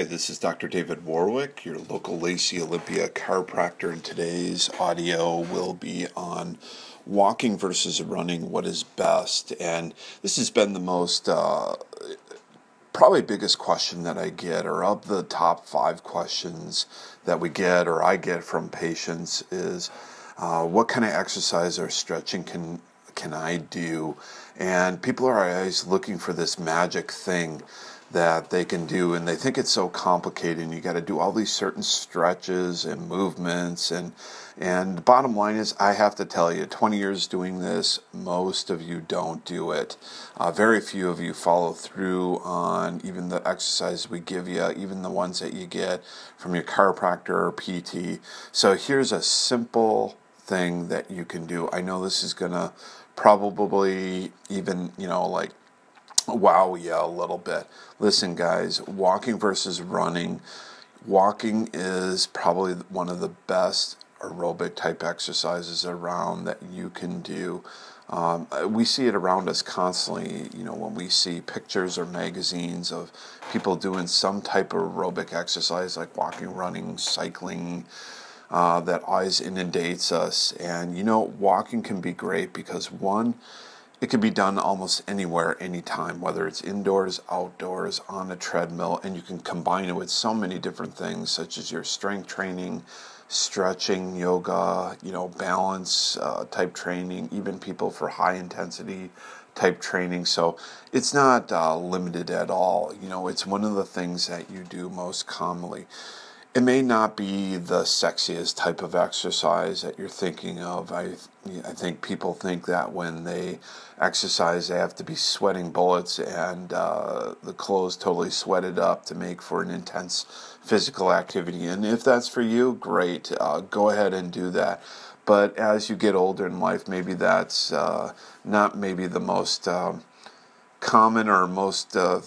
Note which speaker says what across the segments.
Speaker 1: Hey, this is Dr. David Warwick, your local Lacey Olympia chiropractor, and today's audio will be on walking versus running, what is best. And this has been the most, uh, probably biggest question that I get, or of the top five questions that we get or I get from patients is uh, what kind of exercise or stretching can can I do? And people are always looking for this magic thing that they can do and they think it's so complicated and you got to do all these certain stretches and movements and and the bottom line is i have to tell you 20 years doing this most of you don't do it. Uh, very few of you follow through on even the exercises we give you even the ones that you get from your chiropractor or pt so here's a simple thing that you can do. I know this is going to probably even you know like wow yeah a little bit. Listen guys walking versus running. Walking is probably one of the best aerobic type exercises around that you can do. Um, we see it around us constantly you know when we see pictures or magazines of people doing some type of aerobic exercise like walking running cycling uh, that always inundates us. And you know walking can be great because one it can be done almost anywhere, anytime, whether it's indoors, outdoors, on a treadmill, and you can combine it with so many different things, such as your strength training, stretching, yoga, you know, balance uh, type training, even people for high intensity type training. So it's not uh, limited at all. You know, it's one of the things that you do most commonly it may not be the sexiest type of exercise that you're thinking of. I, I think people think that when they exercise, they have to be sweating bullets and uh, the clothes totally sweated up to make for an intense physical activity. And if that's for you, great. Uh, go ahead and do that. But as you get older in life, maybe that's uh, not maybe the most um, common or most uh,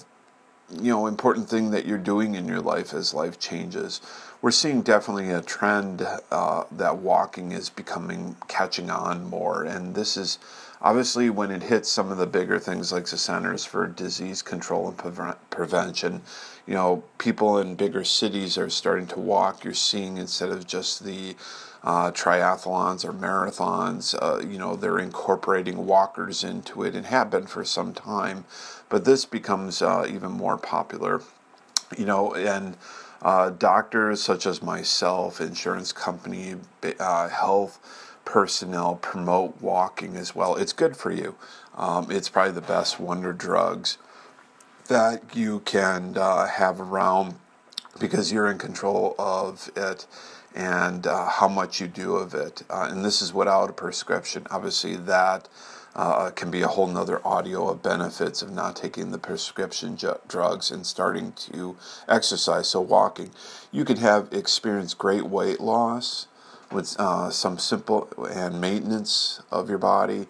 Speaker 1: you know important thing that you're doing in your life as life changes. We're seeing definitely a trend uh, that walking is becoming catching on more, and this is obviously when it hits some of the bigger things like the Centers for Disease Control and Pre- Prevention. You know, people in bigger cities are starting to walk. You're seeing instead of just the uh, triathlons or marathons. Uh, you know, they're incorporating walkers into it and have been for some time, but this becomes uh, even more popular. You know, and uh, doctors such as myself, insurance company, uh, health personnel promote walking as well. It's good for you. Um, it's probably the best wonder drugs that you can uh, have around because you're in control of it and uh, how much you do of it. Uh, and this is without a prescription. Obviously, that uh, can be a whole nother audio of benefits of not taking the prescription drugs and starting to exercise. So, walking, you can have experience great weight loss with uh, some simple and maintenance of your body.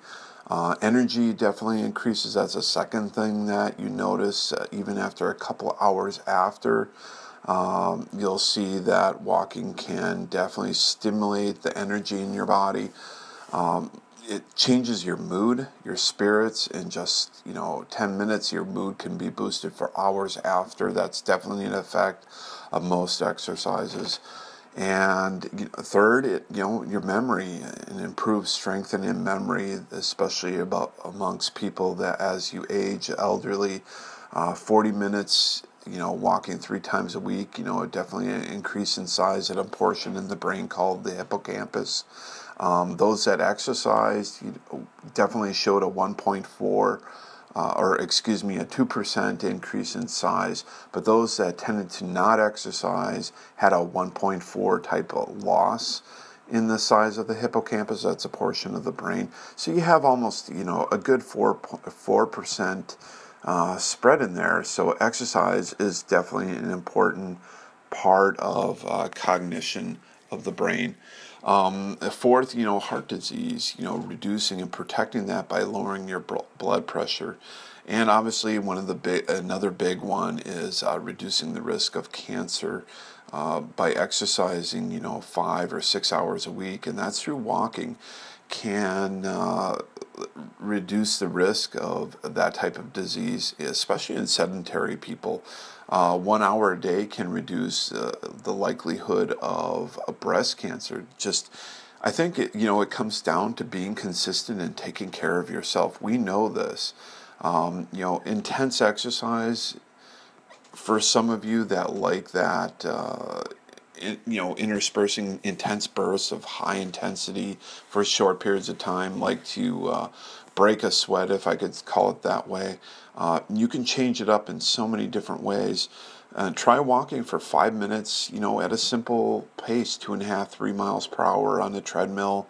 Speaker 1: Uh, energy definitely increases. That's a second thing that you notice uh, even after a couple hours after um, you'll see that walking can definitely stimulate the energy in your body. Um, it changes your mood, your spirits in just you know 10 minutes. Your mood can be boosted for hours after. That's definitely an effect of most exercises. And third, it you know your memory and improves strengthening memory, especially about amongst people that as you age, elderly. Uh, 40 minutes you know, walking three times a week, you know, definitely an increase in size at a portion in the brain called the hippocampus. Um, those that exercised you definitely showed a 1.4, uh, or excuse me, a 2% increase in size. But those that tended to not exercise had a 1.4 type of loss in the size of the hippocampus. That's a portion of the brain. So you have almost, you know, a good 4, 4% uh, spread in there. So exercise is definitely an important part of uh, cognition of the brain. Um, fourth, you know, heart disease, you know, reducing and protecting that by lowering your blood pressure. And obviously, one of the big, another big one is uh, reducing the risk of cancer uh, by exercising, you know, five or six hours a week, and that's through walking. can uh, reduce the risk of that type of disease, especially in sedentary people. Uh, one hour a day can reduce uh, the likelihood of breast cancer. Just, I think it, you know it comes down to being consistent and taking care of yourself. We know this. Um, you know, intense exercise for some of you that like that. Uh, you know, interspersing intense bursts of high intensity for short periods of time, like to uh, break a sweat, if I could call it that way. Uh, you can change it up in so many different ways. Uh, try walking for five minutes, you know, at a simple pace, two and a half, three miles per hour on the treadmill,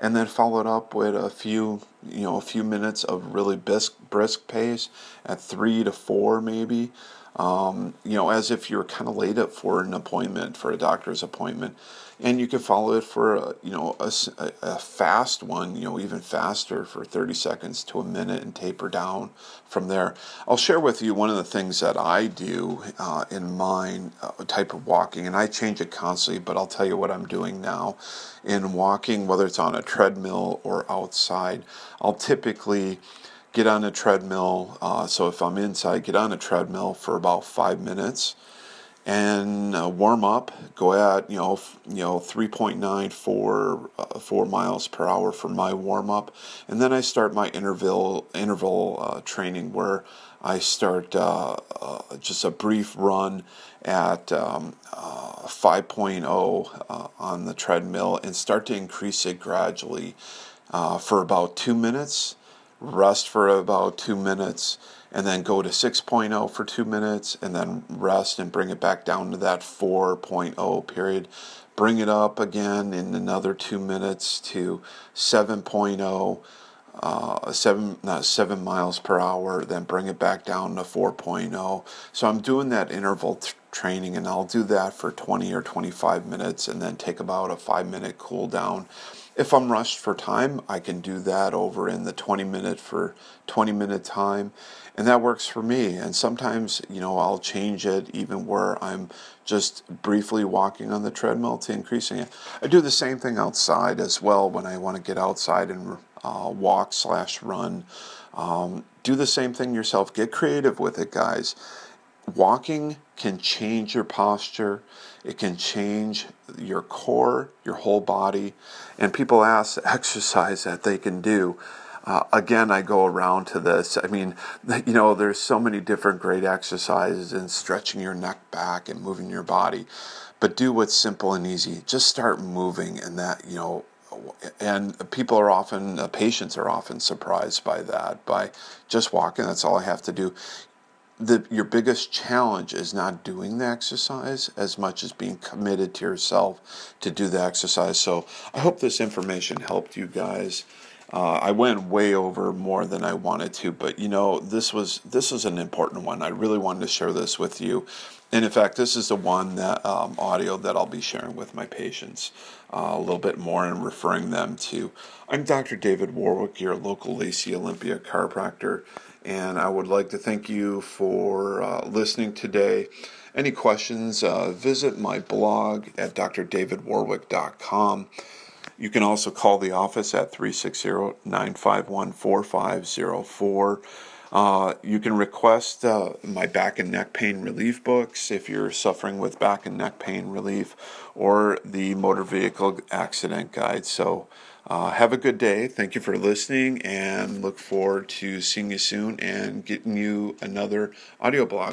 Speaker 1: and then follow it up with a few, you know, a few minutes of really brisk, brisk pace at three to four maybe um, you know, as if you're kind of late up for an appointment, for a doctor's appointment. And you can follow it for, a, you know, a, a, fast one, you know, even faster for 30 seconds to a minute and taper down from there. I'll share with you one of the things that I do uh, in mine uh, type of walking, and I change it constantly, but I'll tell you what I'm doing now. In walking, whether it's on a treadmill or outside, I'll typically get on a treadmill. Uh, so if I'm inside, get on a treadmill for about five minutes and uh, warm up. Go at you know f- you know 3.9 4, uh, 4 miles per hour for my warm up, and then I start my interval interval uh, training where I start uh, uh, just a brief run at um, 5.0 on the treadmill and start to increase it gradually for about two minutes rest for about two minutes, and then go to 6.0 for two minutes, and then rest and bring it back down to that 4.0 period. Bring it up again in another two minutes to 7.0. Uh, seven not seven miles per hour, then bring it back down to 4.0. So I'm doing that interval t- training, and I'll do that for 20 or 25 minutes, and then take about a five minute cool down if I'm rushed for time, I can do that over in the 20 minute for 20 minute time, and that works for me. And sometimes, you know, I'll change it even where I'm just briefly walking on the treadmill to increasing it. I do the same thing outside as well when I want to get outside and uh, walk slash run. Um, do the same thing yourself. Get creative with it, guys. Walking can change your posture, it can change your core, your whole body. And people ask exercise that they can do. Uh, again, I go around to this. I mean, you know, there's so many different great exercises and stretching your neck back and moving your body. But do what's simple and easy. Just start moving, and that, you know, and people are often, uh, patients are often surprised by that, by just walking. That's all I have to do the, your biggest challenge is not doing the exercise as much as being committed to yourself to do the exercise. So I hope this information helped you guys. Uh, I went way over more than I wanted to, but you know this was this is an important one. I really wanted to share this with you, and in fact, this is the one that um, audio that I'll be sharing with my patients uh, a little bit more and referring them to. I'm Dr. David Warwick, your local Lacey Olympia chiropractor and I would like to thank you for uh, listening today. Any questions, uh, visit my blog at drdavidwarwick.com. You can also call the office at 360 951 4504. Uh, you can request uh, my back and neck pain relief books if you're suffering with back and neck pain relief or the motor vehicle accident guide. So, uh, have a good day. Thank you for listening and look forward to seeing you soon and getting you another audio blog.